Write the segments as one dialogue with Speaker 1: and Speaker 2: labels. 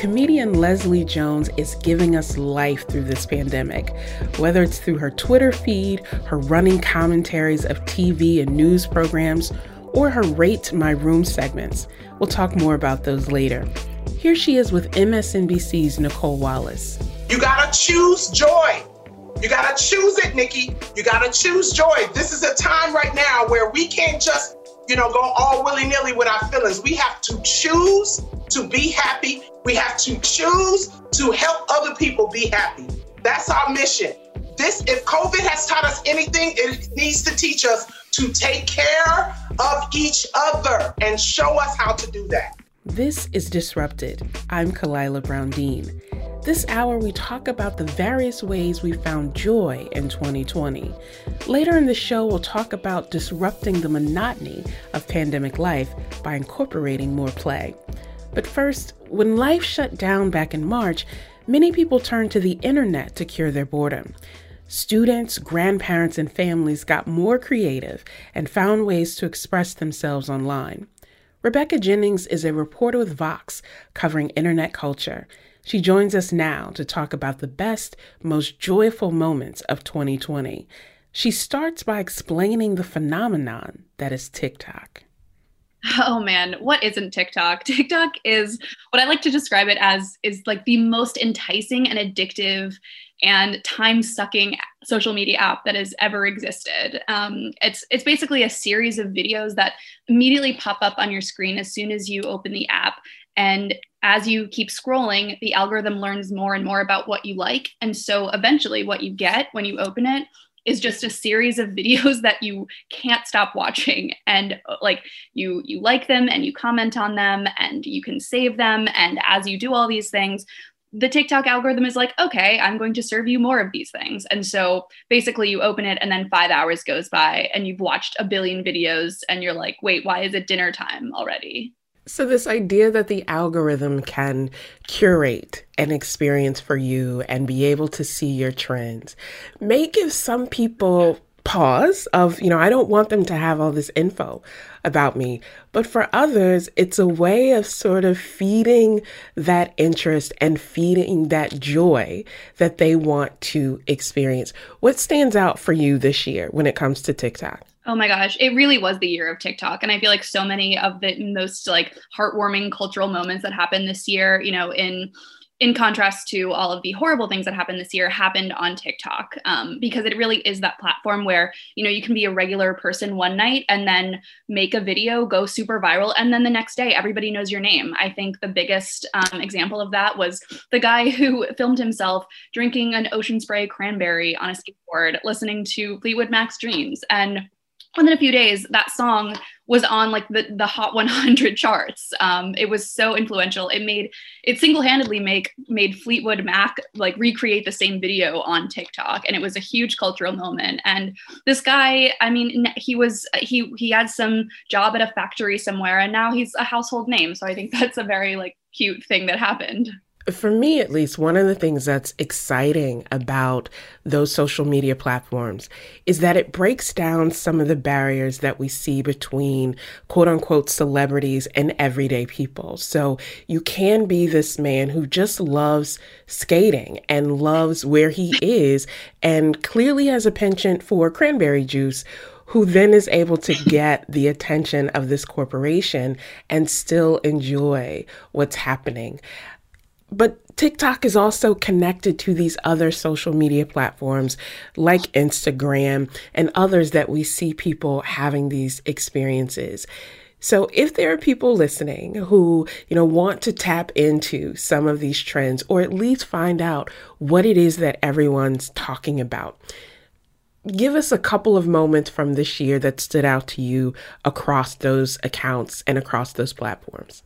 Speaker 1: Comedian Leslie Jones is giving us life through this pandemic, whether it's through her Twitter feed, her running commentaries of TV and news programs, or her Rate My Room segments. We'll talk more about those later. Here she is with MSNBC's Nicolle Wallace.
Speaker 2: You gotta choose joy. You gotta choose it, Nikki. You gotta choose joy. This is a time right now where we can't just, you know, go all willy nilly with our feelings. We have to choose to be happy. We have to choose to help other people be happy. That's our mission. This, if COVID has taught us anything, it needs to teach us to take care of each other and show us how to do that.
Speaker 1: This is Disrupted. I'm Khalilah Brown Dean. This hour, we talk about the various ways we found joy in 2020. Later in the show, we'll talk about disrupting the monotony of pandemic life by incorporating more play. But first, when life shut down back in March, many people turned to the internet to cure their boredom. Students, grandparents, and families got more creative and found ways to express themselves online. Rebecca Jennings is a reporter with Vox covering internet culture. She joins us now to talk about the best, most joyful moments of 2020. She starts by explaining the phenomenon that is TikTok.
Speaker 3: Oh man, what isn't TikTok? TikTok is what I like to describe it as is like the most enticing and addictive and time-sucking social media app that has ever existed. Um, it's it's basically a series of videos that immediately pop up on your screen as soon as you open the app, and as you keep scrolling, the algorithm learns more and more about what you like, and so eventually, what you get when you open it is just a series of videos that you can't stop watching and uh, like you you like them and you comment on them and you can save them and as you do all these things the TikTok algorithm is like, okay, I'm going to serve you more of these things. And so basically, you open it, and then five hours goes by, and you've watched a billion videos, and you're like, wait, why is it dinner time already?
Speaker 1: So, this idea that the algorithm can curate an experience for you and be able to see your trends may give some people pause of, you know, I don't want them to have all this info about me. But for others, it's a way of sort of feeding that interest and feeding that joy that they want to experience. What stands out for you this year when it comes to TikTok?
Speaker 3: Oh my gosh, it really was the year of TikTok. And I feel like so many of the most like heartwarming cultural moments that happened this year, you know, in in contrast to all of the horrible things that happened this year happened on tiktok um, because it really is that platform where you know you can be a regular person one night and then make a video go super viral and then the next day everybody knows your name. I think the biggest um, example of that was the guy who filmed himself drinking an ocean spray cranberry on a skateboard listening to fleetwood mac's dreams. And within a few days that song was on like the, the hot 100 charts. Um, it was so influential. It made it single-handedly make made fleetwood mac like recreate the same video on tiktok and it was a huge cultural moment. And this guy i mean he was he he had some job at a factory somewhere and now he's a household name. So i think that's a very like cute thing that happened
Speaker 1: for me, at least, one of the things that's exciting about those social media platforms is that it breaks down some of the barriers that we see between quote unquote celebrities and everyday people. So you can be this man who just loves skating and loves where he is and clearly has a penchant for cranberry juice who then is able to get the attention of this corporation and still enjoy what's happening. But TikTok is also connected to these other social media platforms like Instagram and others that we see people having these experiences. So if there are people listening who, you know, want to tap into some of these trends or at least find out what it is that everyone's talking about, give us a couple of moments from this year that stood out to you across those accounts and across those platforms.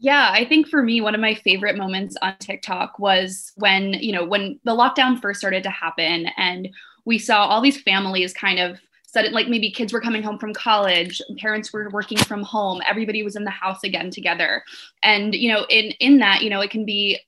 Speaker 3: Yeah, I think for me, one of my favorite moments on TikTok was when, you know, when the lockdown first started to happen and we saw all these families kind of sudden like maybe kids were coming home from college parents were working from home everybody was in the house again together. And you know in in that you know it can be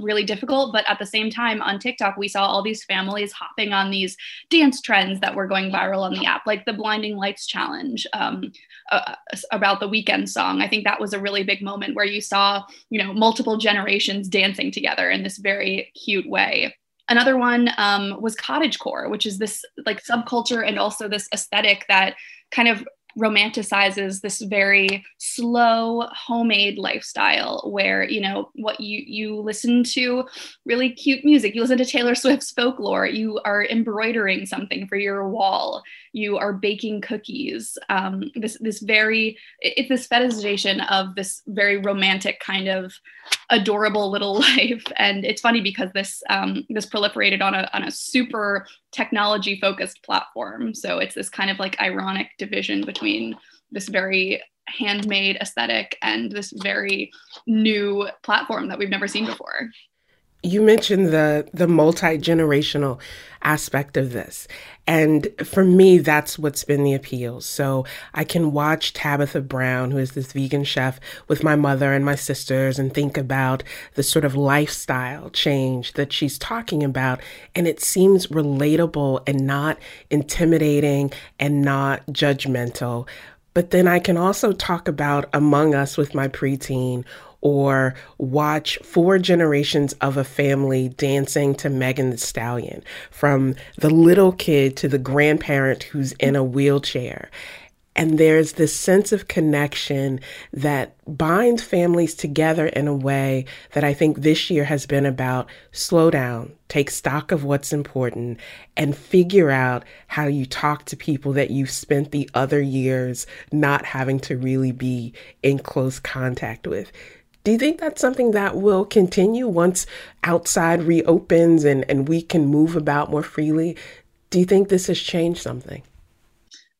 Speaker 3: really difficult but at the same time on tiktok we saw all these families hopping on these dance trends that were going viral on the app like the blinding lights challenge um, uh, about the Weeknd song. I think that was a really big moment where you saw you know multiple generations dancing together in this very cute way. Another one um, was cottagecore, which is this like subculture and also this aesthetic that kind of romanticizes this very slow homemade lifestyle where you know what you you listen to really cute music. You listen to taylor swift's folklore. You are embroidering something for your wall you are baking cookies. Um, this this very it's this fetishization of this very romantic kind of adorable little life. And it's funny because this um, this proliferated on a on a super technology focused platform. So it's this kind of like ironic division between this very handmade aesthetic and this very new platform that we've never seen before
Speaker 1: you mentioned the the multi-generational aspect of this. And for me that's what's been the appeal. So i can watch tabitha brown who is this vegan chef with my mother and my sisters and think about the sort of lifestyle change that she's talking about. And it seems relatable and not intimidating and not judgmental. But then I can also talk about Among Us with my preteen or watch four generations of a family dancing to Megan Thee Stallion, from the little kid to the grandparent who's in a wheelchair. And there's this sense of connection that binds families together in a way that I think this year has been about slow down, take stock of what's important, and figure out how you talk to people that you've spent the other years not having to really be in close contact with. Do you think that's something that will continue once outside reopens and, and we can move about more freely? Do you think this has changed something?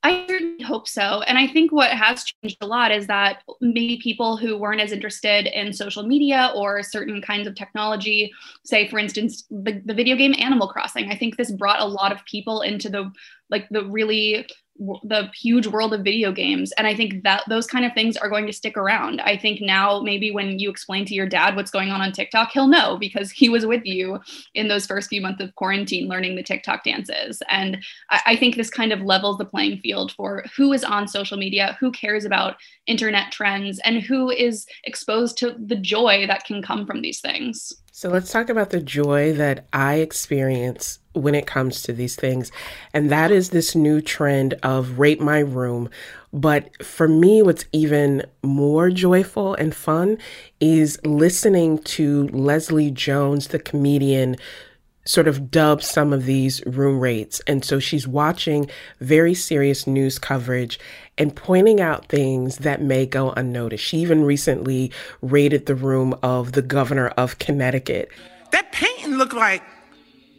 Speaker 3: I certainly hope so. And I think what has changed a lot is that maybe people who weren't as interested in social media or certain kinds of technology, say, for instance, the, the video game Animal Crossing, I think this brought a lot of people into the like the really the huge world of video games. And i think that those kind of things are going to stick around. I think now maybe when you explain to your dad what's going on on tiktok he'll know because he was with you in those first few months of quarantine learning the tiktok dances. And I, I think this kind of levels the playing field for who is on social media who cares about internet trends and who is exposed to the joy that can come from these things
Speaker 1: so let's talk about the joy that I experience when it comes to these things. And that is this new trend of rate my room. But for me, what's even more joyful and fun is listening to Leslie Jones, the comedian, sort of dub some of these room rates. And so she's watching very serious news coverage and pointing out things that may go unnoticed. She even recently raided the room of the governor of Connecticut.
Speaker 4: That painting looked like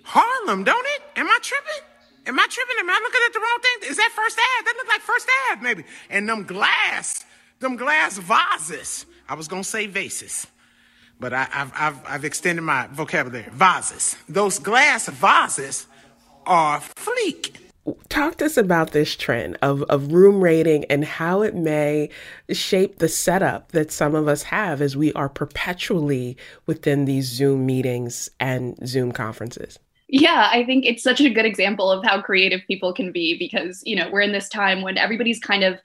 Speaker 4: Harlem, don't it? Am I tripping? Am I tripping? Am I looking at the wrong thing? Is that First Ave? That look like First Ave, maybe. And them glass, them glass vases. I was gonna say vases but I, have I've, I've extended my vocabulary. Vases. Those glass vases are fleek.
Speaker 1: Talk to us about this trend of, of room rating and how it may shape the setup that some of us have as we are perpetually within these Zoom meetings and Zoom conferences.
Speaker 3: Yeah, I think it's such a good example of how creative people can be because, you know, we're in this time when everybody's kind of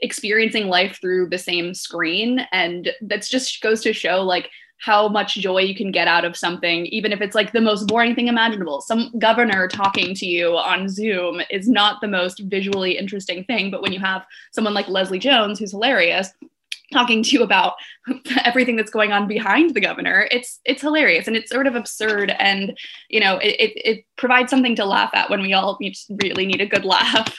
Speaker 3: experiencing life through the same screen and that's just goes to show like how much joy you can get out of something, even if it's like the most boring thing imaginable. Some governor talking to you on Zoom is not the most visually interesting thing, but when you have someone like Leslie Jones, who's hilarious, talking to you about everything that's going on behind the governor it's it's hilarious and it's sort of absurd and you know it, it, it provides something to laugh at when we all really need a good laugh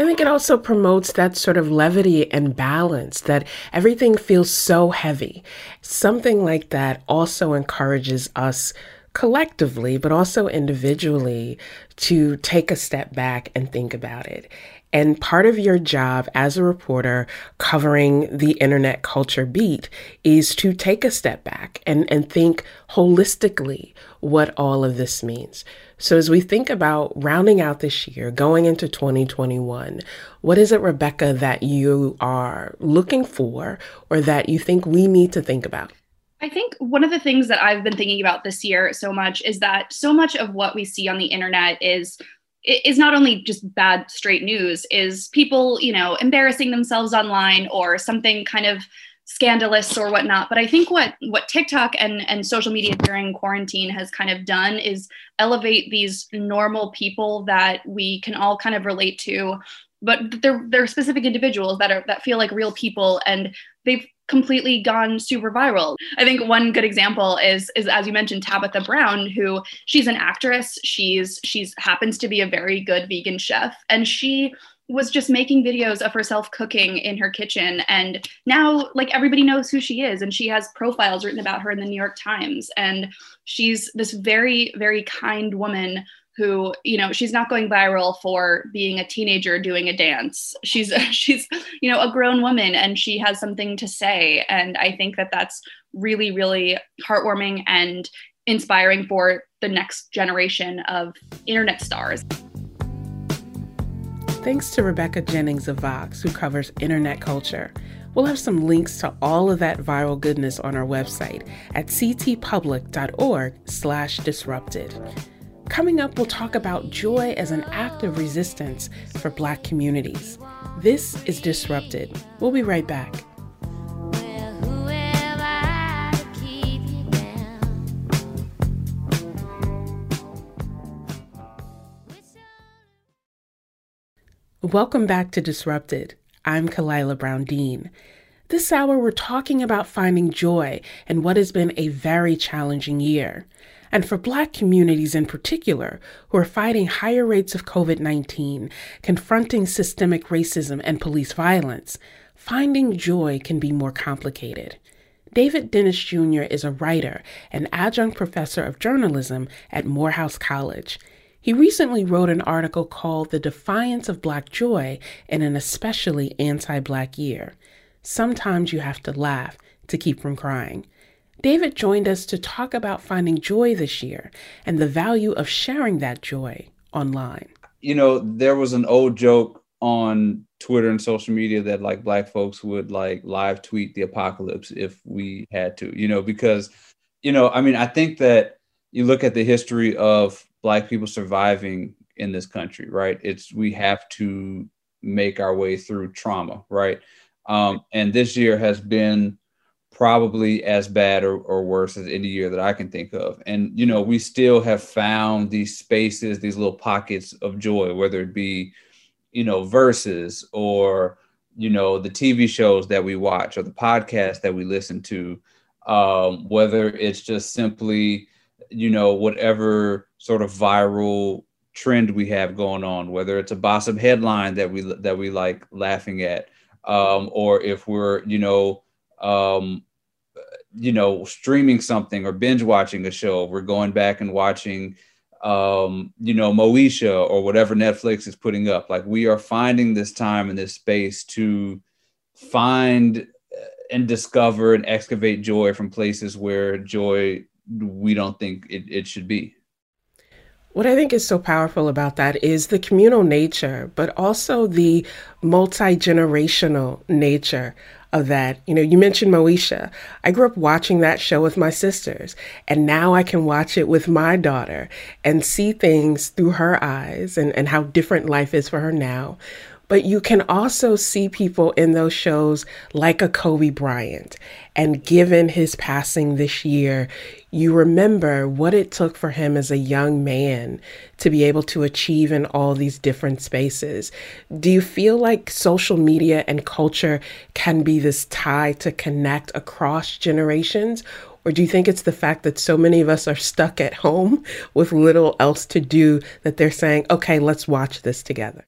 Speaker 1: I think it also promotes that sort of levity and balance that everything feels so heavy. Something like that also encourages us collectively, but also individually, to take a step back and think about it. And part of your job as a reporter covering the internet culture beat is to take a step back and, and think holistically what all of this means. So, as we think about rounding out this year, going into 2021, what is it, Rebecca, that you are looking for or that you think we need to think about?
Speaker 3: I think one of the things that I've been thinking about this year so much is that so much of what we see on the internet is is not only just bad straight news is people you know embarrassing themselves online or something kind of scandalous or whatnot. But i think what what tiktok and and social media during quarantine has kind of done is elevate these normal people that we can all kind of relate to but they're they're specific individuals that are that feel like real people. And they've completely gone super viral. I think one good example is is as you mentioned Tabitha Brown who she's an actress, she's she's happens to be a very good vegan chef. And she was just making videos of herself cooking in her kitchen. And now like everybody knows who she is. And she has profiles written about her in the New York Times. And she's this very very kind woman who you know she's not going viral for being a teenager doing a dance. She's she's you know a grown woman and she has something to say. And i think that that's really really heartwarming and inspiring for the next generation of internet stars.
Speaker 1: Thanks to rebecca jennings of vox who covers internet culture. We'll have some links to all of that viral goodness on our website at ctpublic.org slash disrupted. Coming up, we'll talk about joy as an act of resistance for Black communities. This is Disrupted. We'll be right back. Welcome back to Disrupted. I'm Khalilah Brown Dean. This hour, we're talking about finding joy in what has been a very challenging year and for Black communities in particular who are fighting higher rates of COVID 19, confronting systemic racism and police violence, finding joy can be more complicated. David Dennis Jr. is a writer and adjunct professor of journalism at Morehouse College. He recently wrote an article called The Defiance of Black Joy in an Especially Anti Black Year. Sometimes you have to laugh to keep from crying. David joined us to talk about finding joy this year and the value of sharing that joy online.
Speaker 5: You know, there was an old joke on Twitter and social media that like black folks would like live tweet the apocalypse if we had to, you know, because, you know, I mean, I think that you look at the history of black people surviving in this country, right? It's we have to make our way through trauma, right? Um, and this year has been probably as bad or, or worse as any year that I can think of. And, you know, we still have found these spaces, these little pockets of joy, whether it be, you know, Verzuz or, you know, the TV shows that we watch or the podcasts that we listen to, um, whether it's just simply, you know, whatever sort of viral trend we have going on, whether it's a gossip headline that we that we like laughing at, um, or if we're, you know, um, you know, streaming something or binge watching a show. We're going back and watching, um, you know, Moesha or whatever Netflix is putting up. Like we are finding this time and this space to find uh, and discover and excavate joy from places where joy we don't think it, it should be.
Speaker 1: What I think is so powerful about that is the communal nature, but also the multi generational nature of that. You know, you mentioned Moesha. I grew up watching that show with my sisters, and now I can watch it with my daughter and see things through her eyes and, and how different life is for her now. But you can also see people in those shows like a Kobe Bryant. And given his passing this year, you remember what it took for him as a young man to be able to achieve in all these different spaces. Do you feel like social media and culture can be this tie to connect across generations? Or do you think it's the fact that so many of us are stuck at home with little else to do that they're saying, okay, let's watch this together?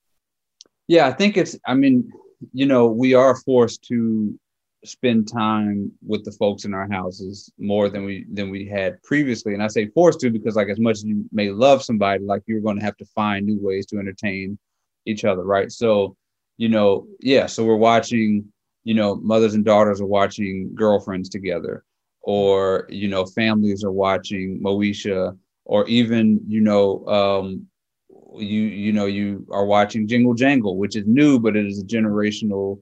Speaker 5: Yeah, I think it's, I mean, you know, we are forced to spend time with the folks in our houses more than we than we had previously and i say forced to because like as much as you may love somebody like you're going to have to find new ways to entertain each other, right? So, you know, yeah, so we're watching, you know, mothers and daughters are watching girlfriends together, or, you know, families are watching Moesha, or even, you know, um, you you know you are watching Jingle Jangle, which is new, but it is a generational,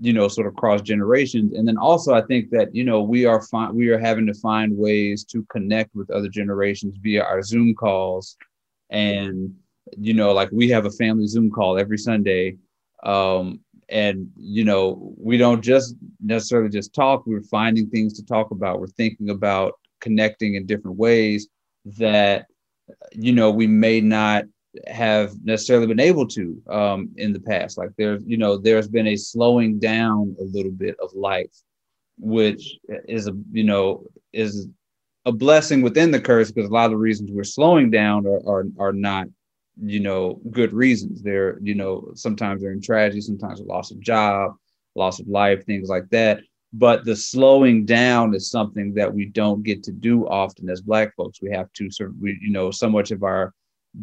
Speaker 5: you know, sort of cross generations. And then also, I think that you know we are fi- we are having to find ways to connect with other generations via our Zoom calls, and you know, like we have a family Zoom call every Sunday. Um, and you know, we don't just necessarily just talk. We're finding things to talk about. We're thinking about connecting in different ways that you know we may not have necessarily been able to um, in the past. Like there's, you know, there's been a slowing down a little bit of life, which is a, you know, is a blessing within the curse because a lot of the reasons we're slowing down are are, are not, you know, good reasons. They're, you know, sometimes they're in tragedy, sometimes a loss of job, loss of life, things like that. But the slowing down is something that we don't get to do often as Black folks. We have to sort of, we, you know, so much of our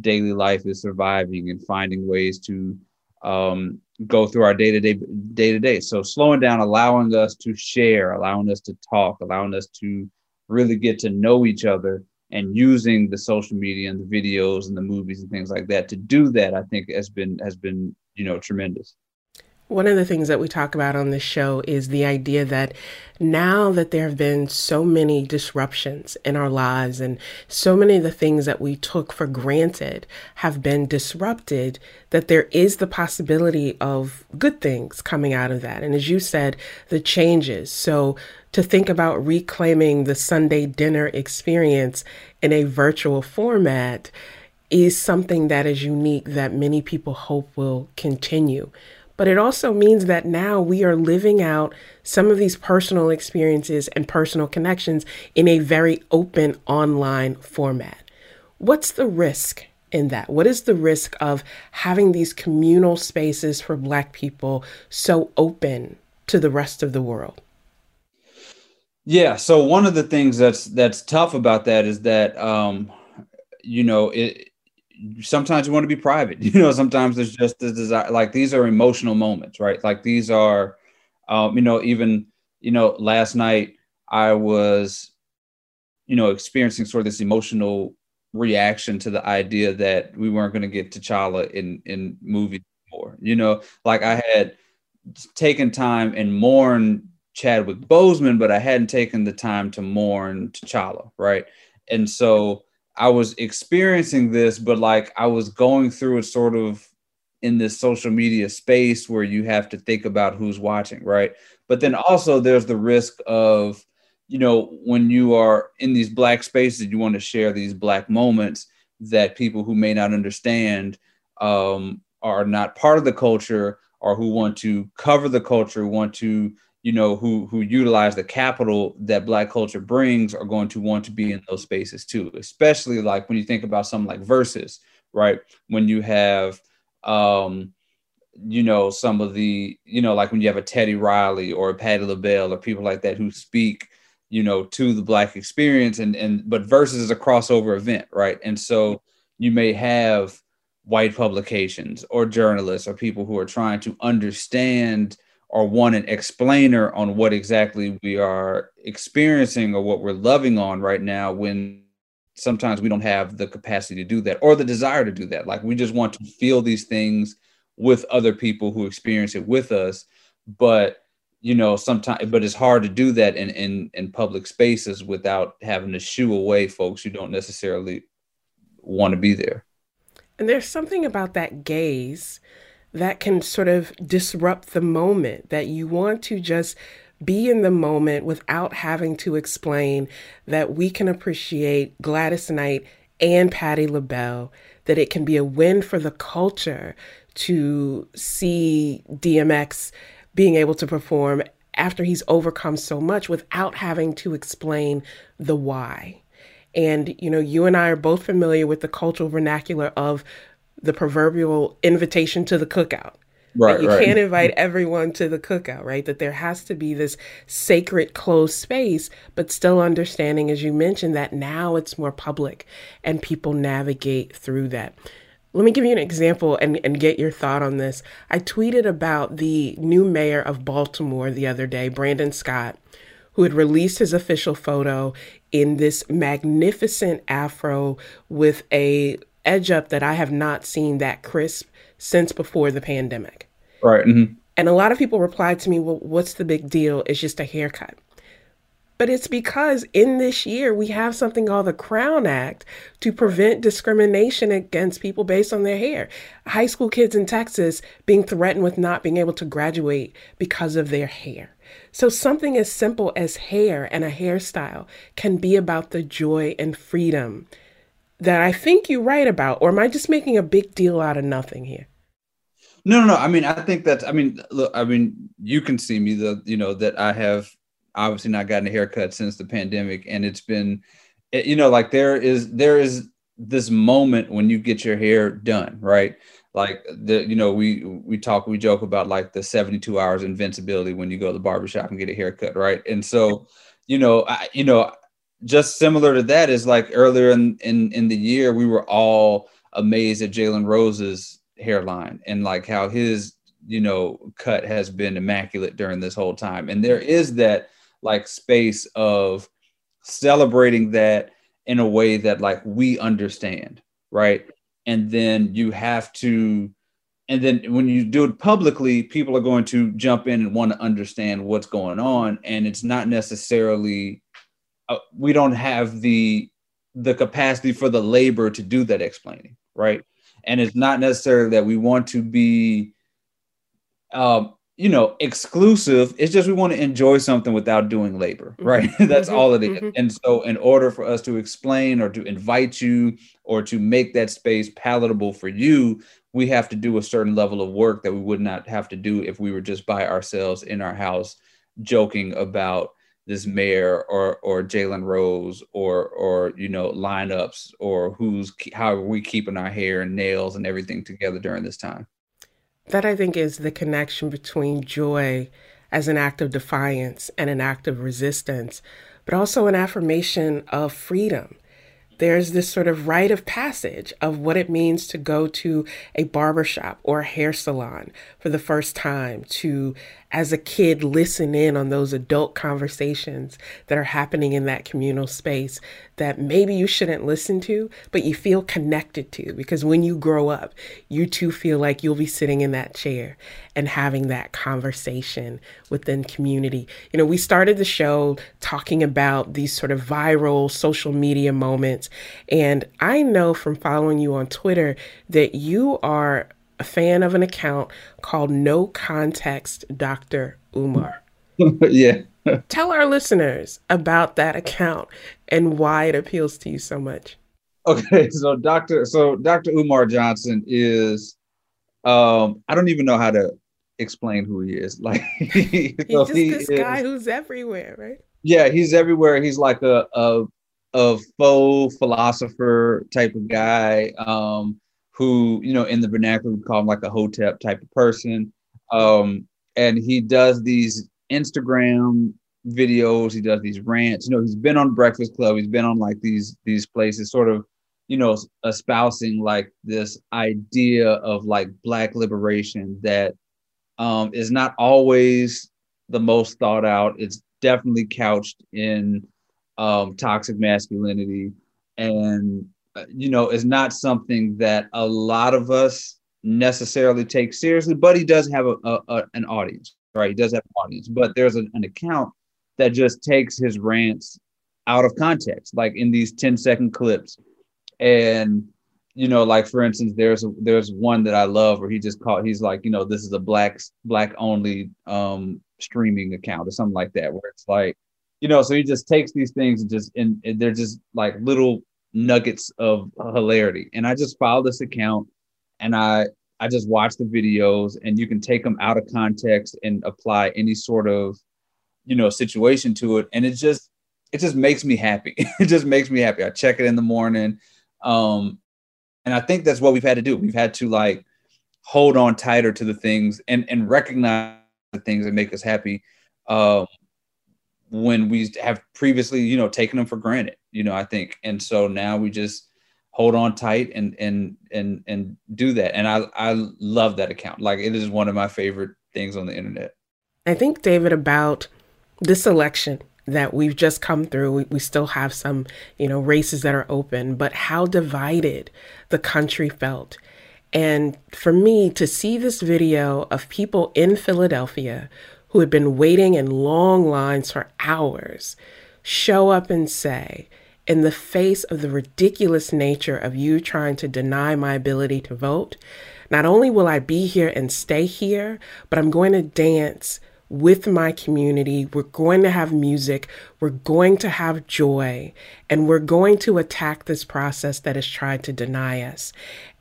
Speaker 5: daily life is surviving and finding ways to um, go through our day to day day to day. So slowing down, allowing us to share, allowing us to talk, allowing us to really get to know each other, and using the social media and the videos and the movies and things like that to do that, I think has been has been you know tremendous.
Speaker 1: One of the things that we talk about on this show is the idea that now that there have been so many disruptions in our lives and so many of the things that we took for granted have been disrupted, that there is the possibility of good things coming out of that. And as you said, the changes. So to think about reclaiming the Sunday dinner experience in a virtual format is something that is unique that many people hope will continue but it also means that now we are living out some of these personal experiences and personal connections in a very open online format. What's the risk in that? What is the risk of having these communal spaces for Black people so open to the rest of the world?
Speaker 5: Yeah. So one of the things that's that's tough about that is that um, you know it sometimes you want to be private you know sometimes there's just the desire like these are emotional moments right? Like these are um, you know even you know last night i was you know experiencing sort of this emotional reaction to the idea that we weren't going to get T'Challa in in movies more you know? Like i had taken time and mourn Chadwick Boseman but I hadn't taken the time to mourn T'Challa right? And so I was experiencing this, but like I was going through it sort of in this social media space where you have to think about who's watching, right? But then also there's the risk of, you know, when you are in these black spaces, you want to share these black moments that people who may not understand um, are not part of the culture or who want to cover the culture, want to you know who who utilize the capital that black culture brings are going to want to be in those spaces too especially like when you think about something like Verzuz right? When you have um you know some of the you know like when you have a teddy riley or a patti labelle or people like that who speak you know to the black experience and and but Verzuz is a crossover event right? And so you may have white publications or journalists or people who are trying to understand or want an explainer on what exactly we are experiencing or what we're loving on right now when sometimes we don't have the capacity to do that or the desire to do that. Like we just want to feel these things with other people who experience it with us. But you know sometimes but it's hard to do that in in in public spaces without having to shoo away folks who don't necessarily want to be there.
Speaker 1: And there's something about that gaze that can sort of disrupt the moment, that you want to just be in the moment without having to explain that we can appreciate Gladys Knight and Patti LaBelle, that it can be a win for the culture to see DMX being able to perform after he's overcome so much without having to explain the why. And, you know, you and I are both familiar with the cultural vernacular of the proverbial invitation to the cookout. Right, you right. can't invite everyone to the cookout, right? That there has to be this sacred closed space, but still understanding, as you mentioned, that now it's more public and people navigate through that. Let me give you an example and, and get your thought on this. I tweeted about the new mayor of Baltimore the other day, Brandon Scott, who had released his official photo in this magnificent afro with a edge up that I have not seen that crisp since before the pandemic.
Speaker 5: Right. Mm-hmm.
Speaker 1: And a lot of people replied to me, well, what's the big deal? It's just a haircut. But it's because in this year we have something called the Crown Act to prevent discrimination against people based on their hair. High school kids in Texas being threatened with not being able to graduate because of their hair. So, something as simple as hair and a hairstyle can be about the joy and freedom that I think you write about. Or am I just making a big deal out of nothing here?
Speaker 5: No, no, no. I mean, I think that's. I mean, look. I mean, you can see me. The you know that I have obviously not gotten a haircut since the pandemic, and it's been, you know, like there is there is this moment when you get your hair done, right? Like the you know we we talk we joke about like the seventy two hours invincibility when you go to the barbershop and get a haircut, right? And so, you know, I, you know, just similar to that is like earlier in in in the year we were all amazed at Jalen Rose's hairline and like how his you know cut has been immaculate during this whole time. And there is that like space of celebrating that in a way that like we understand right? And then you have to and then when you do it publicly people are going to jump in and want to understand what's going on. And it's not necessarily uh, we don't have the the capacity for the labor to do that explaining right and it's not necessarily that we want to be um, you know exclusive it's just we want to enjoy something without doing labor mm-hmm. right that's mm-hmm. all it is. Mm-hmm. and so in order for us to explain or to invite you or to make that space palatable for you we have to do a certain level of work that we would not have to do if we were just by ourselves in our house joking about this mayor or or Jalen Rose or or you know lineups or who's how are we keeping our hair and nails and everything together during this time.
Speaker 1: That I think is the connection between joy as an act of defiance and an act of resistance, but also an affirmation of freedom there's this sort of rite of passage of what it means to go to a barbershop or a hair salon for the first time, to, as a kid, listen in on those adult conversations that are happening in that communal space that maybe you shouldn't listen to, but you feel connected to because when you grow up, you too feel like you'll be sitting in that chair and having that conversation within community. You know, we started the show talking about these sort of viral social media moments. And I know from following you on Twitter that you are a fan of an account called No Context Dr. Umar.
Speaker 5: yeah.
Speaker 1: Tell our listeners about that account and why it appeals to you so much.
Speaker 5: Okay, so Dr. So Dr. Umar Johnson is um I don't even know how to explain who he is. Like
Speaker 1: he's so just he this is, guy who's everywhere, right?
Speaker 5: Yeah, he's everywhere. He's like a a a faux philosopher type of guy. Um who, you know, in the vernacular we call him like a hotep type of person. Um, and he does these Instagram videos, he does these rants. You know, he's been on Breakfast Club, he's been on like these these places, sort of, you know, espousing like this idea of like black liberation that um, is not always the most thought out. It's definitely couched in um, toxic masculinity and you know, is not something that a lot of us necessarily take seriously, but he does have a, a, a an audience, right? He does have an audience, but there's an, an account that just takes his rants out of context, like in these 10 second clips. And, you know, like for instance, there's there's one that I love where he just called, he's like, you know, this is a black, black only um, streaming account or something like that, where it's like, you know, so he just takes these things and just, and, and they're just like little nuggets of hilarity. And I just followed this account and I I just watch the videos and you can take them out of context and apply any sort of you know situation to it and it just it just makes me happy. it just makes me happy. I check it in the morning. Um and I think that's what we've had to do. We've had to like hold on tighter to the things and and recognize the things that make us happy. Um when we have previously, you know, taken them for granted, you know, I think. And so now we just, hold on tight and and and and do that. And I I love that account. Like it is one of my favorite things on the internet.
Speaker 1: I think David about this election that we've just come through. We, we still have some, you know, races that are open, but how divided the country felt. And for me to see this video of people in Philadelphia who had been waiting in long lines for hours show up and say, in the face of the ridiculous nature of you trying to deny my ability to vote, not only will I be here and stay here, but I'm going to dance with my community. We're going to have music. We're going to have joy. And we're going to attack this process that has tried to deny us.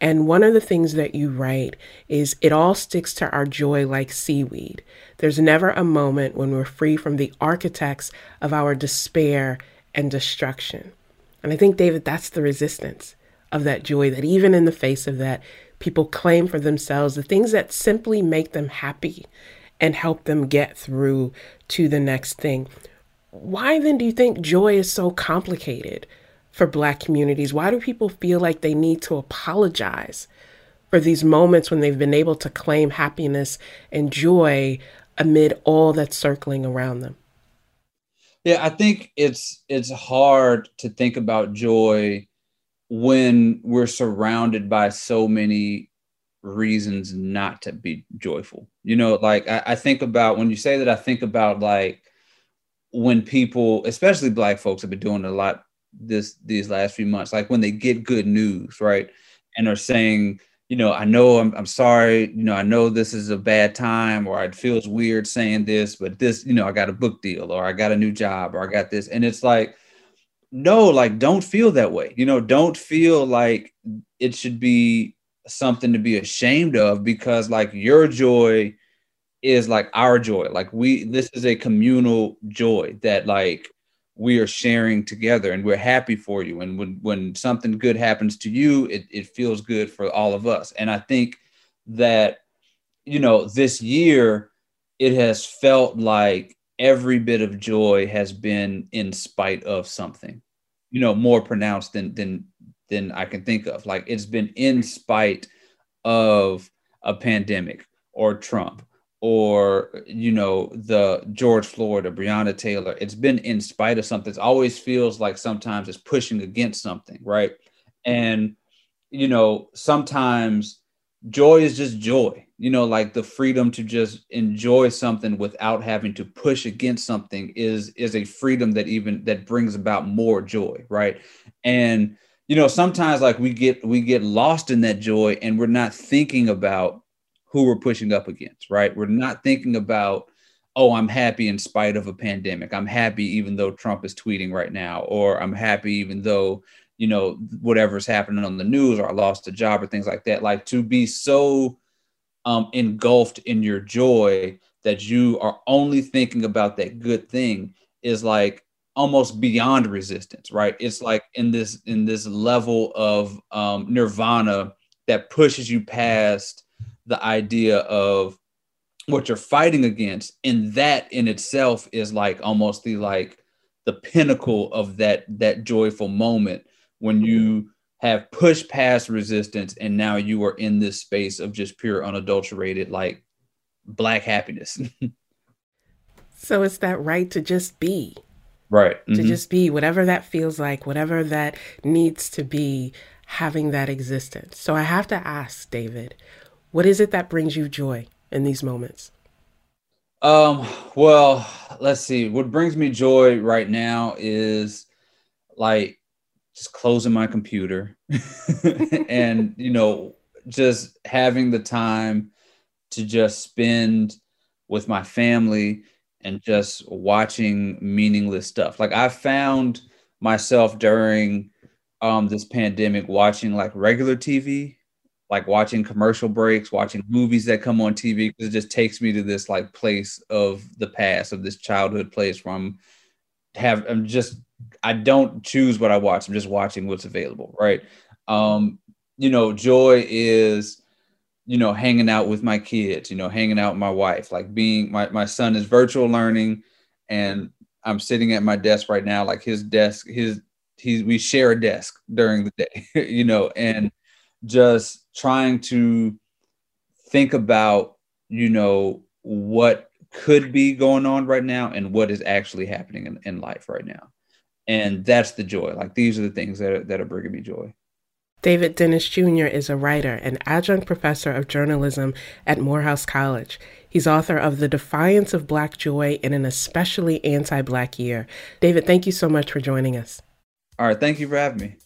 Speaker 1: And one of the things that you write is it all sticks to our joy like seaweed. There's never a moment when we're free from the architects of our despair and destruction. And I think, David, that's the resistance of that joy, that even in the face of that, people claim for themselves the things that simply make them happy and help them get through to the next thing. Why then do you think joy is so complicated for Black communities? Why do people feel like they need to apologize for these moments when they've been able to claim happiness and joy amid all that's circling around them?
Speaker 5: Yeah, I think it's it's hard to think about joy when we're surrounded by so many reasons not to be joyful. You know, like I, I, think about when you say that, I think about like when people, especially black folks, have been doing a lot this these last few months, like when they get good news, right? And are saying, you know, I know I'm, I'm sorry, you know, I know this is a bad time, or it feels weird saying this, but this, you know, I got a book deal, or I got a new job, or I got this. And it's like, no, like don't feel that way. You know, don't feel like it should be something to be ashamed of because like your joy is like our joy. Like we this is a communal joy that like we are sharing together and we're happy for you. And when when something good happens to you it, it feels good for all of us. And i think that you know this year it has felt like every bit of joy has been in spite of something you know more pronounced than than than I can think of. Like it's been in spite of a pandemic or Trump or you know the George Floyd or Breonna Taylor. It's been in spite of something. It always feels like sometimes it's pushing against something, right? And you know sometimes joy is just joy. You know, like the freedom to just enjoy something without having to push against something is is a freedom that even that brings about more joy, right? And you know sometimes like we get we get lost in that joy and we're not thinking about who we're pushing up against right? We're not thinking about oh i'm happy in spite of a pandemic. I'm happy even though trump is tweeting right now or i'm happy even though you know whatever's happening on the news or i lost a job or things like that. Like to be so um, engulfed in your joy that you are only thinking about that good thing is like almost beyond resistance right? It's like in this in this level of um, nirvana that pushes you past the idea of what you're fighting against. And that in itself is like almost the like the pinnacle of that that joyful moment when you have pushed past resistance and now you are in this space of just pure unadulterated like black happiness.
Speaker 1: So it's that right to just be
Speaker 5: right.
Speaker 1: mm-hmm. to just be whatever that feels like whatever that needs to be having that existence. So i have to ask david what is it that brings you joy in these moments?
Speaker 5: Um well let's see. What brings me joy right now is like just closing my computer and you know just having the time to just spend with my family and just watching meaningless stuff. Like I found myself during um, this pandemic watching like regular TV, like watching commercial breaks, watching movies that come on TV because it just takes me to this like place of the past, of this childhood place where I'm have I'm just I don't choose what I watch. I'm just watching what's available, right? Um, you know, joy is you know, hanging out with my kids, you know, hanging out with my wife, like being my, my son is virtual learning and I'm sitting at my desk right now, like his desk, his he's we share a desk during the day, you know, and just trying to think about, you know, what could be going on right now and what is actually happening in, in life right now. And that's the joy. Like these are the things that are, that are bringing me joy.
Speaker 1: David Dennis Jr. is a writer and adjunct professor of journalism at Morehouse College. He's author of The Defiance of Black Joy in an Especially Anti Black Year. David, thank you so much for joining us.
Speaker 5: All right. Thank you for having me.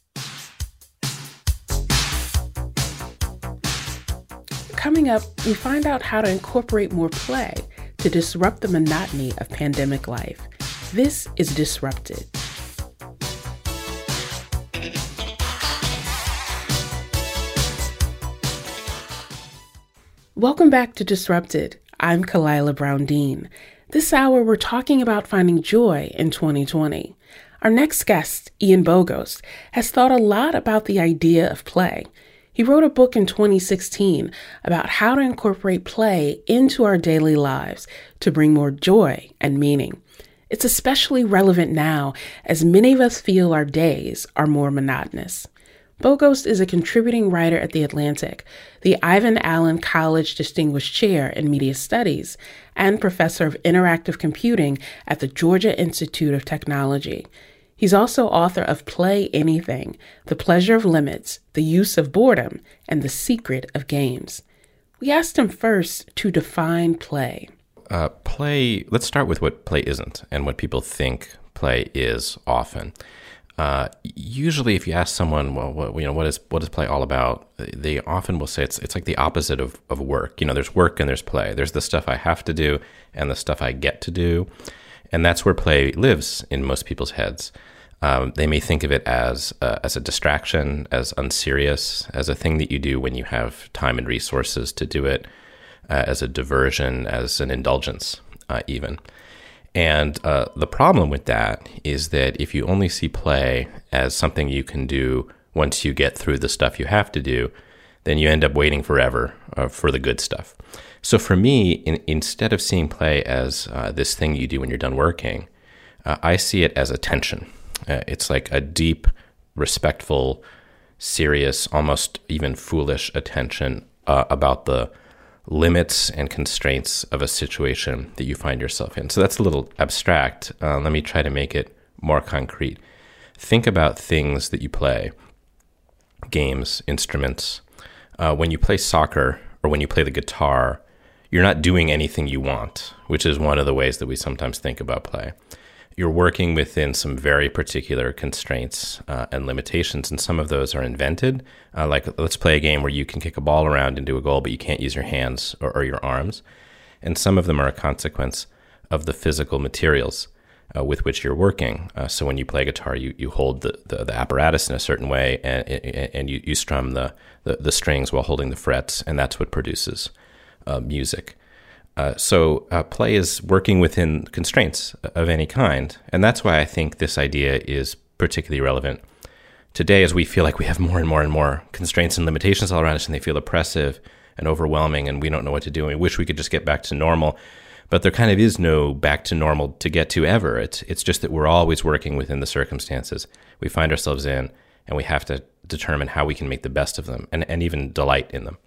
Speaker 1: Coming up, we find out how to incorporate more play to disrupt the monotony of pandemic life. This is Disrupted. Welcome back to Disrupted. I'm Khalilah Brown Dean. This hour, we're talking about finding joy in 2020. Our next guest, Ian Bogost, has thought a lot about the idea of play. He wrote a book in 2016 about how to incorporate play into our daily lives to bring more joy and meaning. It's especially relevant now as many of us feel our days are more monotonous. Bogost is a contributing writer at The Atlantic, the Ivan Allen College Distinguished Chair in Media Studies, and professor of interactive computing at the Georgia Institute of Technology. He's also author of Play Anything The Pleasure of Limits, The Use of Boredom, and The Secret of Games. We asked him first to define play.
Speaker 6: Uh, play, let's start with what play isn't and what people think play is often. Uh, usually, if you ask someone, well, what, you know, what is what is play all about? They often will say it's it's like the opposite of, of work. You know, there's work and there's play. There's the stuff I have to do and the stuff I get to do, and that's where play lives in most people's heads. Um, they may think of it as uh, as a distraction, as unserious, as a thing that you do when you have time and resources to do it, uh, as a diversion, as an indulgence, uh, even. And uh, the problem with that is that if you only see play as something you can do once you get through the stuff you have to do, then you end up waiting forever uh, for the good stuff. So for me, in, instead of seeing play as uh, this thing you do when you're done working, uh, I see it as attention. Uh, it's like a deep, respectful, serious, almost even foolish attention uh, about the limits and constraints of a situation that you find yourself in. So that's a little abstract. Uh, let me try to make it more concrete. Think about things that you play games, instruments. Uh, when you play soccer or when you play the guitar, you're not doing anything you want, which is one of the ways that we sometimes think about play you're working within some very particular constraints uh, and limitations, and some of those are invented. Uh, like, let's play a game where you can kick a ball around and do a goal, but you can't use your hands or, or your arms. And some of them are a consequence of the physical materials uh, with which you're working. Uh, so when you play guitar, you, you hold the, the, the, apparatus in a certain way, and, and you, you strum the, the, the strings while holding the frets, and that's what produces uh, music. Uh, so uh, play is working within constraints of any kind, and that's why I think this idea is particularly relevant today, as we feel like we have more and more and more constraints and limitations all around us, and they feel oppressive and overwhelming, and we don't know what to do. And we wish we could just get back to normal, but there kind of is no back to normal to get to ever. It's it's just that we're always working within the circumstances we find ourselves in, and we have to determine how we can make the best of them and, and even delight in them.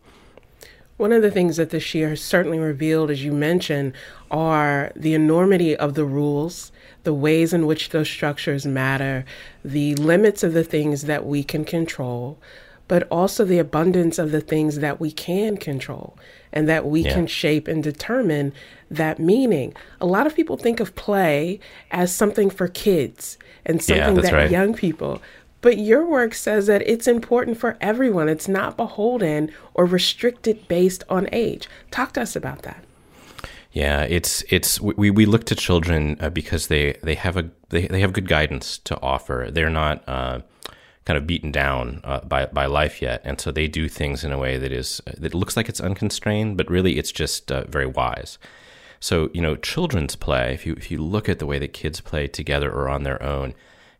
Speaker 1: One of the things that this year has certainly revealed, as you mentioned, are the enormity of the rules, the ways in which those structures matter, the limits of the things that we can control, but also the abundance of the things that we can control and that we yeah. can shape and determine that meaning. A lot of people think of play as something for kids and something yeah, that right. young people but your work says that it's important for everyone. It's not beholden or restricted based on age. Talk to us about that.
Speaker 6: Yeah, it's it's we, we look to children uh, because they they have a they, they have good guidance to offer. They're not uh, kind of beaten down uh, by by life yet, and so they do things in a way that is that looks like it's unconstrained, but really it's just uh, very wise. So you know, children's play. If you if you look at the way that kids play together or on their own,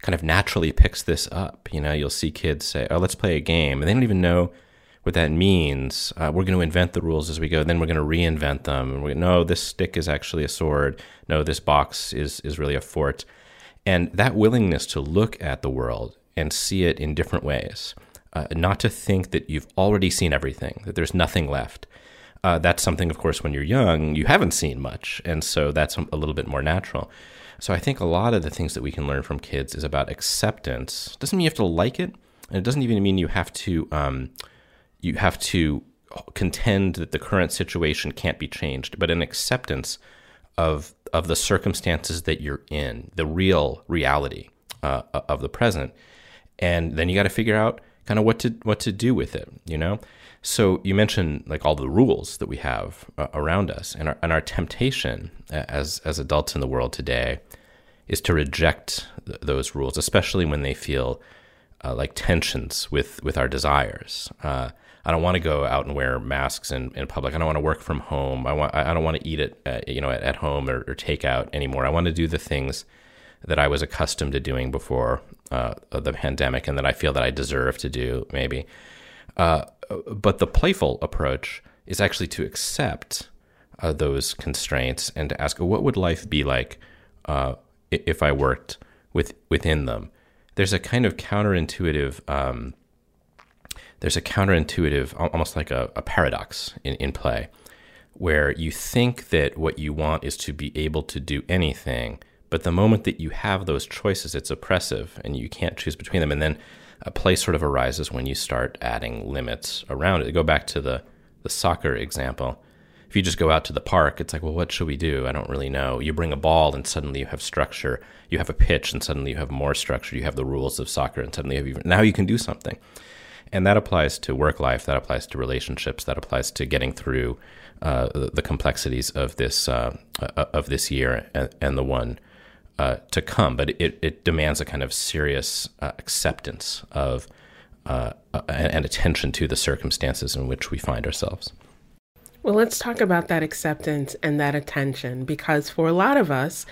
Speaker 6: kind of naturally picks this up. You know, you'll see kids say, "Oh, let's play a game," and they don't even know what that means. Uh, we're going to invent the rules as we go. Then we're going to reinvent them. And we no, this stick is actually a sword. No, this box is is really a fort. And that willingness to look at the world and see it in different ways. Uh, not to think that you've already seen everything, that there's nothing left. Uh, that's something, of course, when you're young, you haven't seen much. And so that's a little bit more natural. So I think a lot of the things that we can learn from kids is about acceptance. Doesn't mean you have to like it, and it doesn't even mean you have to um, you have to contend that the current situation can't be changed, but an acceptance of of the circumstances that you're in, the real reality uh, of the present, and then you got to figure out kind of what to what to do with it. You know, so you mentioned like all the rules that we have uh, around us, and our and our temptation as as adults in the world today is to reject th- those rules, especially when they feel uh, like tensions with with our desires. Uh, I don't want to go out and wear masks in, in public. I don't want to work from home. I want I don't want to eat it uh, you know at, at home or, or, take out anymore. I want to do the things that I was accustomed to doing before uh, the pandemic, and that I feel that I deserve to do maybe. Uh, but the playful approach is actually to accept uh, those constraints and to ask, what would life be like uh, if I worked with within them? There's a kind of counterintuitive. Um, there's a counterintuitive, almost like a, a paradox in, in play, where you think that what you want is to be able to do anything, but the moment that you have those choices, it's oppressive and you can't choose between them. And then a play sort of arises when you start adding limits around it. Go back to the, the soccer example. If you just go out to the park, it's like, well, what should we do? I don't really know. You bring a ball and suddenly you have structure. You have a pitch and suddenly you have more structure. You have the rules of soccer and suddenly you have even, now you can do something and that applies to work life that applies to relationships that applies to getting through uh, the, the, complexities of this uh, uh, of this year and, and the one uh, to come but it, it demands a kind of serious uh, acceptance of uh, and attention to the circumstances in which we find ourselves
Speaker 1: well let's talk about that acceptance and that attention because for a lot of us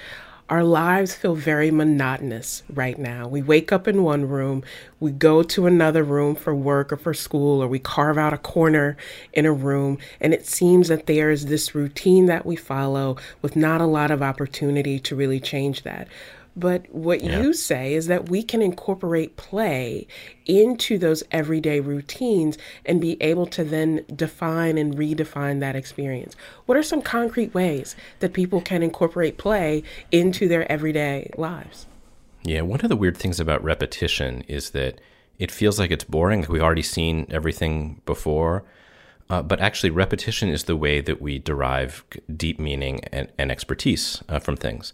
Speaker 1: our lives feel very monotonous right now. We wake up in one room, we go to another room for work or for school, or we carve out a corner in a room, and it seems that there is this routine that we follow with not a lot of opportunity to really change that. But what yeah. you say is that we can incorporate play into those everyday routines and be able to then define and redefine that experience. What are some concrete ways that people can incorporate play into their everyday lives?
Speaker 6: Yeah, one of the weird things about repetition is that it feels like it's boring, like we've already seen everything before. Uh, but actually, repetition is the way that we derive deep meaning and, and expertise uh, from things.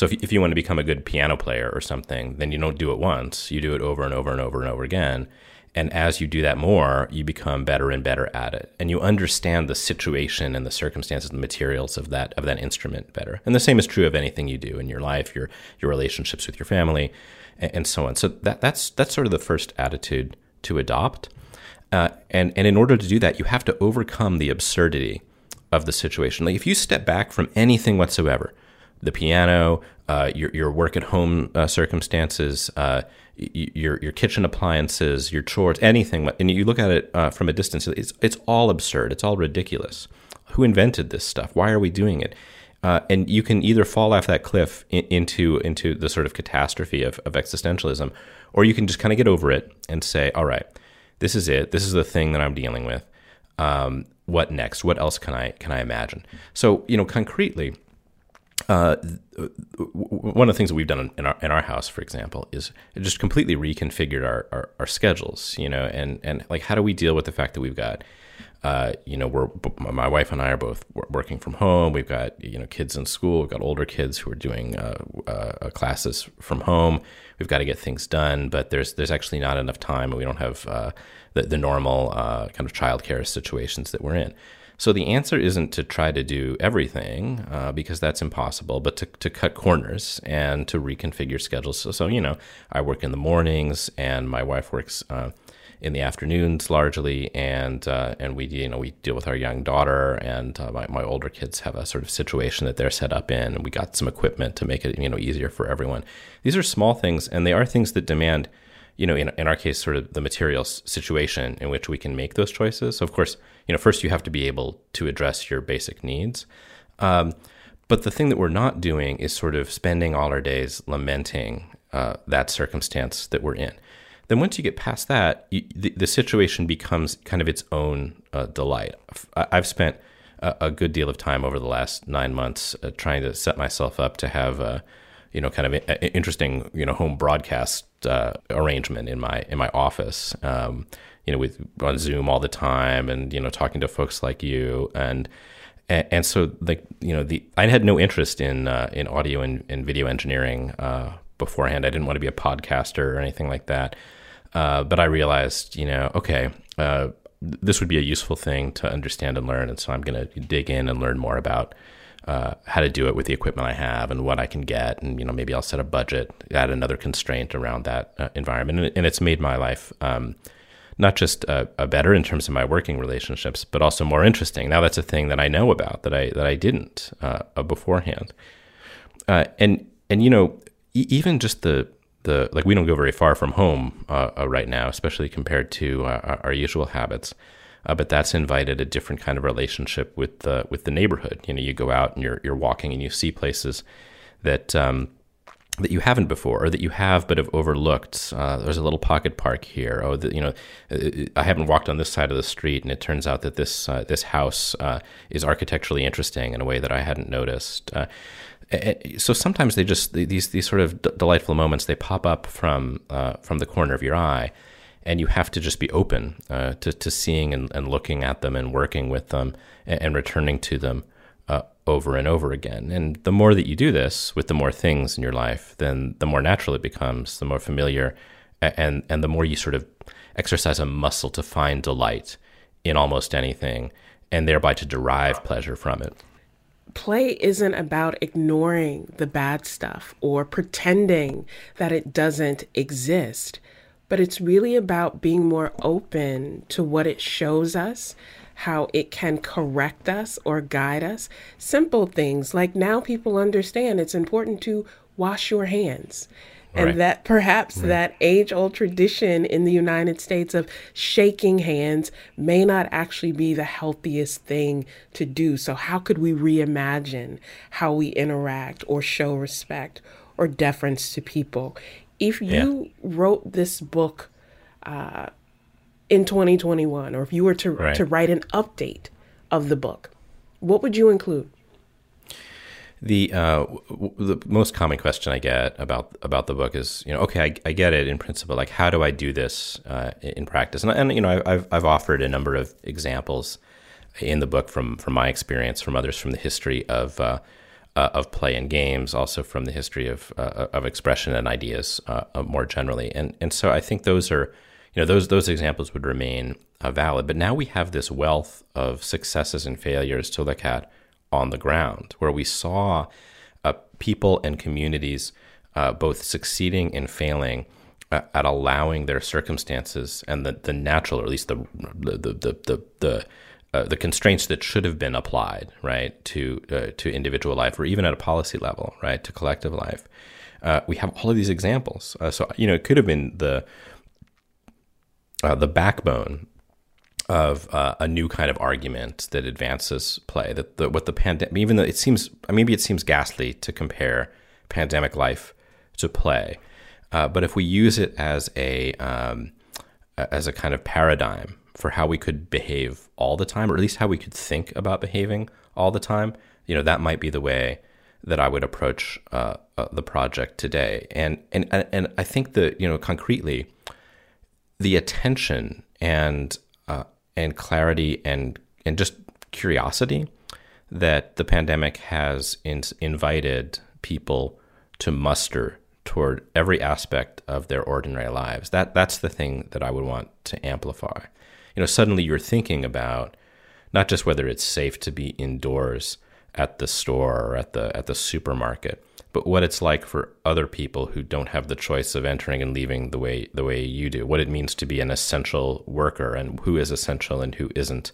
Speaker 6: So if, if you want to become a good piano player or something, then you don't do it once. You do it over and over and over and over again. And as you do that more, you become better and better at it. And you understand the situation and the circumstances and the materials of that of that instrument better. And the same is true of anything you do in your life, your your relationships with your family, and, and so on. So that that's that's sort of the first attitude to adopt. Uh, and and in order to do that, you have to overcome the absurdity of the situation. Like if you step back from anything whatsoever, the piano, uh, your your work at home uh, circumstances, uh, your your kitchen appliances, your chores, anything, and you look at it uh, from a distance, it's it's all absurd. It's all ridiculous. Who invented this stuff? Why are we doing it? Uh, and you can either fall off that cliff in, into into the sort of catastrophe of, of existentialism, or you can just kind of get over it and say, all right, this is it. This is the thing that I'm dealing with. Um, what next? What else can I can I imagine? So you know, concretely uh, one of the things that we've done in our in our house, for example, is just completely reconfigured our, our, our schedules. You know, and and like how do we deal with the fact that we've got, uh, you know, we're my wife and I are both working from home. We've got you know kids in school. We've got older kids who are doing uh, uh classes from home. We've got to get things done, but there's there's actually not enough time, and we don't have uh, the the normal uh, kind of childcare situations that we're in. So the answer isn't to try to do everything uh, because that's impossible, but to, to cut corners and to reconfigure schedules. So, so, you know, I work in the mornings and my wife works uh, in the afternoons largely, and uh, and we you know we deal with our young daughter, and uh, my, my older kids have a sort of situation that they're set up in, and we got some equipment to make it you know easier for everyone. These are small things, and they are things that demand you know, in, in our case, sort of the material situation in which we can make those choices. So, of course, you know, first you have to be able to address your basic needs. Um, but the thing that we're not doing is sort of spending all our days lamenting uh, that circumstance that we're in. then once you get past that, you, the, the situation becomes kind of its own uh, delight. I've spent a, a, good deal of time over the last nine months uh, trying to set myself up to have a, you know, kind of interesting, you know, home broadcast uh, arrangement in my in my office. Um, you know, with on Zoom all the time, and you know, talking to folks like you, and and, and so like you know, the I had no interest in uh, in audio and, and video engineering uh, beforehand. I didn't want to be a podcaster or anything like that. Uh, but I realized, you know, okay, uh, this would be a useful thing to understand and learn. And so I'm going to dig in and learn more about uh, how to do it with the equipment I have and what I can get. And, you know, maybe I'll set a budget, add another constraint around that uh, environment. And, and, it's made my life um, not just uh, better in terms of my working relationships, but also more interesting. Now that's a thing that I know about that I, that I didn't uh, beforehand. and, and, you know, e- even just the, the like we don't go very far from home uh, uh, right now, especially compared to uh, our usual habits. Uh, but that's invited a different kind of relationship with the with the neighborhood. You know, you go out and you're you're walking and you see places that um, that you haven't before, or that you have but have overlooked. Uh, there's a little pocket park here. Oh, the, you know, uh, I haven't walked on this side of the street, and it turns out that this this house is architecturally interesting in a way that I hadn't noticed so sometimes they just these these sort of d- delightful moments they pop up from uh, from the corner of your eye, and you have to just be open uh, to to seeing and, and looking at them and working with them and, and returning to them uh, over and over again. And the more that you do this with the more things in your life, then the more natural it becomes, the more familiar, and and the more you sort of exercise a muscle to find delight in almost anything, and thereby to derive pleasure from it
Speaker 1: play isn't about ignoring the bad stuff or pretending that it doesn't exist, but it's really about being more open to what it shows us, how it can correct us or guide us. Simple things like now people understand it's important to wash your hands and that perhaps right. that age old tradition in the United States of shaking hands may not actually be the healthiest thing to do. So, how could we reimagine how we interact or show respect or deference to people? If you yeah. wrote this book uh, in 2021, or if you were to, right. to write an update of the book, what would you include?
Speaker 6: The uh, w- the most common question I get about about the book is, you know, okay, I, I get it in principle. Like, how do I do this uh, in practice? And, and you know, I've I've offered a number of examples in the book from from my experience, from others, from the history of uh, uh of play and games, also from the history of uh, of expression and ideas uh, more generally. And and so I think those are, you know, those those examples would remain valid. But now we have this wealth of successes and failures to look at on the ground, where we saw uh, people and communities uh, both succeeding and failing uh, at allowing their circumstances and the, the natural, or at least the the the the, the uh, the constraints that should have been applied, right, to uh, to individual life, or even at a policy level, right, to collective life. Uh, we have all of these examples. so you know, it could have been the the backbone of uh, a new kind of argument that advances play. That the, what the pandemic, even though it seems, maybe it seems ghastly to compare pandemic life to play, uh, but if we use it as a um, as a kind of paradigm for how we could behave all the time, or at least how we could think about behaving all the time, you know, that might be the way that I would approach uh, uh the project today. And and and I think that you know concretely, the attention and uh, and clarity and and just curiosity that the pandemic has in, invited people to muster toward every aspect of their ordinary lives. That that's the thing that I would want to amplify. You know, suddenly you're thinking about not just whether it's safe to be indoors at the store or at the at the supermarket, but what it's like for other people who don't have the choice of entering and leaving the way the way you do. What it means to be an essential worker and who is essential and who isn't.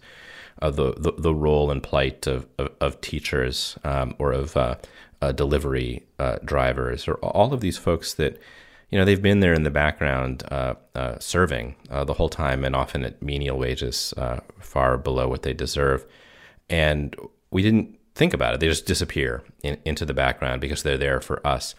Speaker 6: Uh, the, the, the role and plight of of, of teachers um, or of uh, uh, delivery uh, drivers or all of these folks that you know they've been there in the background uh, uh, serving the whole time and often at menial wages far below what they deserve and we didn't think about it. They just disappear in, into the background because they're there for us.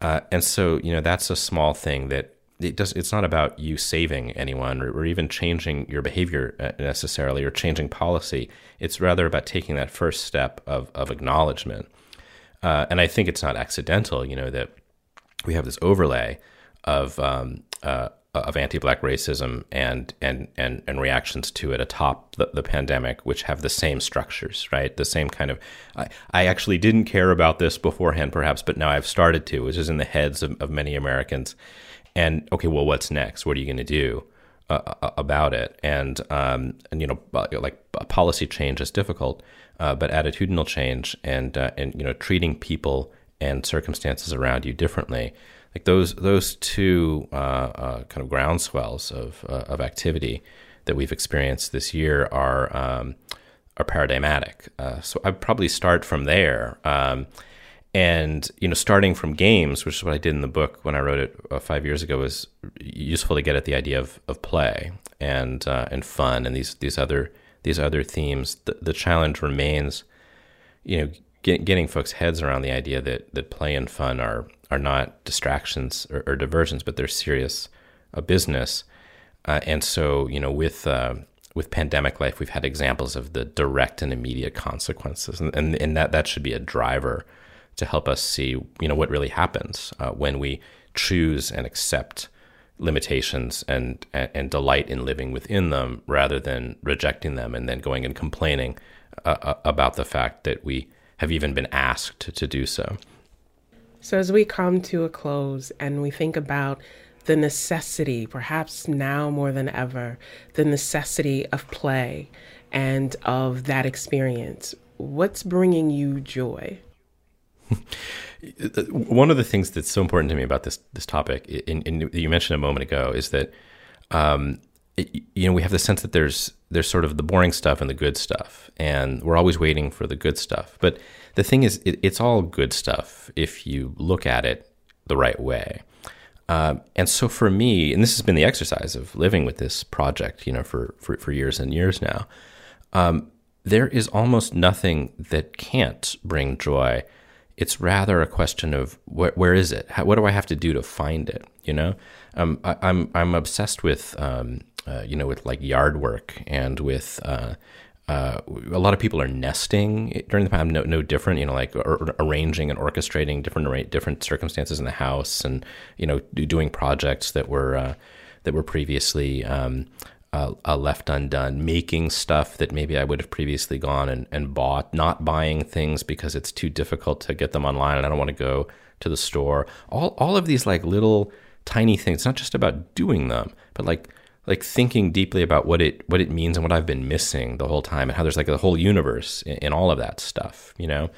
Speaker 6: Uh, and so, you know, that's a small thing that it does. It's not about you saving anyone or, or even changing your behavior uh, necessarily or changing policy. It's rather about taking that first step of of acknowledgement. Uh, and I think it's not accidental, you know, that we have this overlay of um, uh, of anti-black racism and and and and reactions to it atop the, the pandemic, which have the same structures, right? The same kind of. I, I actually didn't care about this beforehand, perhaps, but now I've started to, which is in the heads of, of many Americans. And okay, well, what's next? What are you going to do uh, uh, about it? And um, and you know, like policy change is difficult, uh, but attitudinal change and uh, and you know, treating people and circumstances around you differently like those those two uh, uh, kind of groundswells of uh, of activity that we've experienced this year are um, are paradigmatic. Uh, so I'd probably start from there. Um, and you know, starting from games, which is what I did in the book when I wrote it uh, five years ago, was useful to get at the idea of, of play and and fun and these these other these other themes. The, the challenge remains, you know, get, getting folks' heads around the idea that that play and fun are are not distractions or, or diversions, but they're serious a business. Uh, and so, you know, with uh, with pandemic life, we've had examples of the direct and immediate consequences, and, and, and that that should be a driver to help us see, you know, what really happens uh, when we choose and accept limitations and, and, delight in living within them, rather than rejecting them and then going and complaining uh, uh, about the fact that we have even been asked to do so.
Speaker 1: So, as we come to a close and we think about the necessity, perhaps now more than ever, the necessity of play and of that experience, what's bringing you joy?
Speaker 6: One of the things that's so important to me about this this topic, and you mentioned a moment ago, is that um, it, you know we have the sense that there's there's sort of the boring stuff and the good stuff, and we're always waiting for the good stuff. But the thing is, it, it's all good stuff if you look at it the right way. Uh, and so for me, and this has been the exercise of living with this project, you know, for for, for years and years now. Um, there is almost nothing that can't bring joy. It's rather a question of wh- where is it? How, what do I have to do to find it? You know, um, I, am I'm, I'm obsessed with um, uh, you know with like yard work and with uh, uh, a lot of people are nesting during the time, no, no different, you know, like ar- arranging and orchestrating different different circumstances in the house, and you know, doing projects that were uh, that were previously um, uh, uh, left undone, making stuff that maybe I would have previously gone and, and bought, not buying things because it's too difficult to get them online, and I don't want to go to the store. All all of these like little tiny things. It's not just about doing them, but like like thinking deeply about what it what it means and what I've been missing the whole time, and how there's like a whole universe in, in all of that stuff, you know.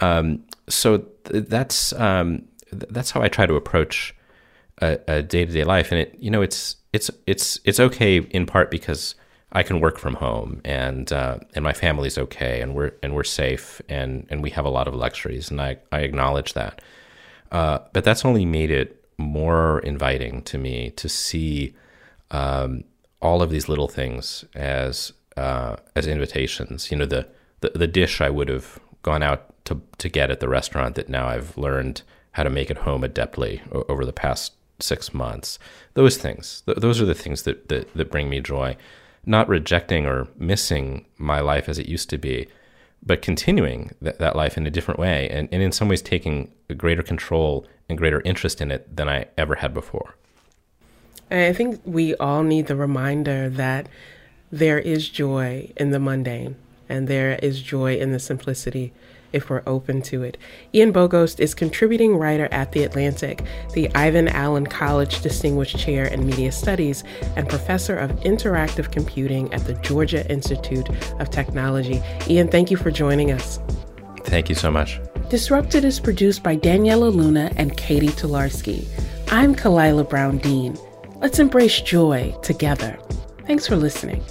Speaker 6: Um, so th- that's um, th- that's how I try to approach a day to day life, and it you know it's it's it's it's okay in part because I can work from home and uh, and my family's okay and we're and we're safe and and we have a lot of luxuries and I I acknowledge that, uh, but that's only made it more inviting to me to see um, all of these little things as uh, as invitations. You know, the, the the dish I would have gone out to to get at the restaurant that now I've learned how to make at home adeptly over the past six months. Those things, th- those are the things that, that that bring me joy. Not rejecting or missing my life as it used to be, but continuing th- that life in a different way, and, and in some ways taking a greater control and greater interest in it than I ever had before.
Speaker 1: And I think we all need the reminder that there is joy in the mundane and there is joy in the simplicity if we're open to it. Ian Bogost is contributing writer at The Atlantic, the Ivan Allen College Distinguished Chair in Media Studies, and professor of interactive computing at the Georgia Institute of Technology. Ian, thank you for joining us.
Speaker 6: Thank you so much.
Speaker 1: Disrupted is produced by Daniela Luna and Katie Tolarski. I'm Khalilah Brown Dean. Let's embrace joy together. Thanks for listening.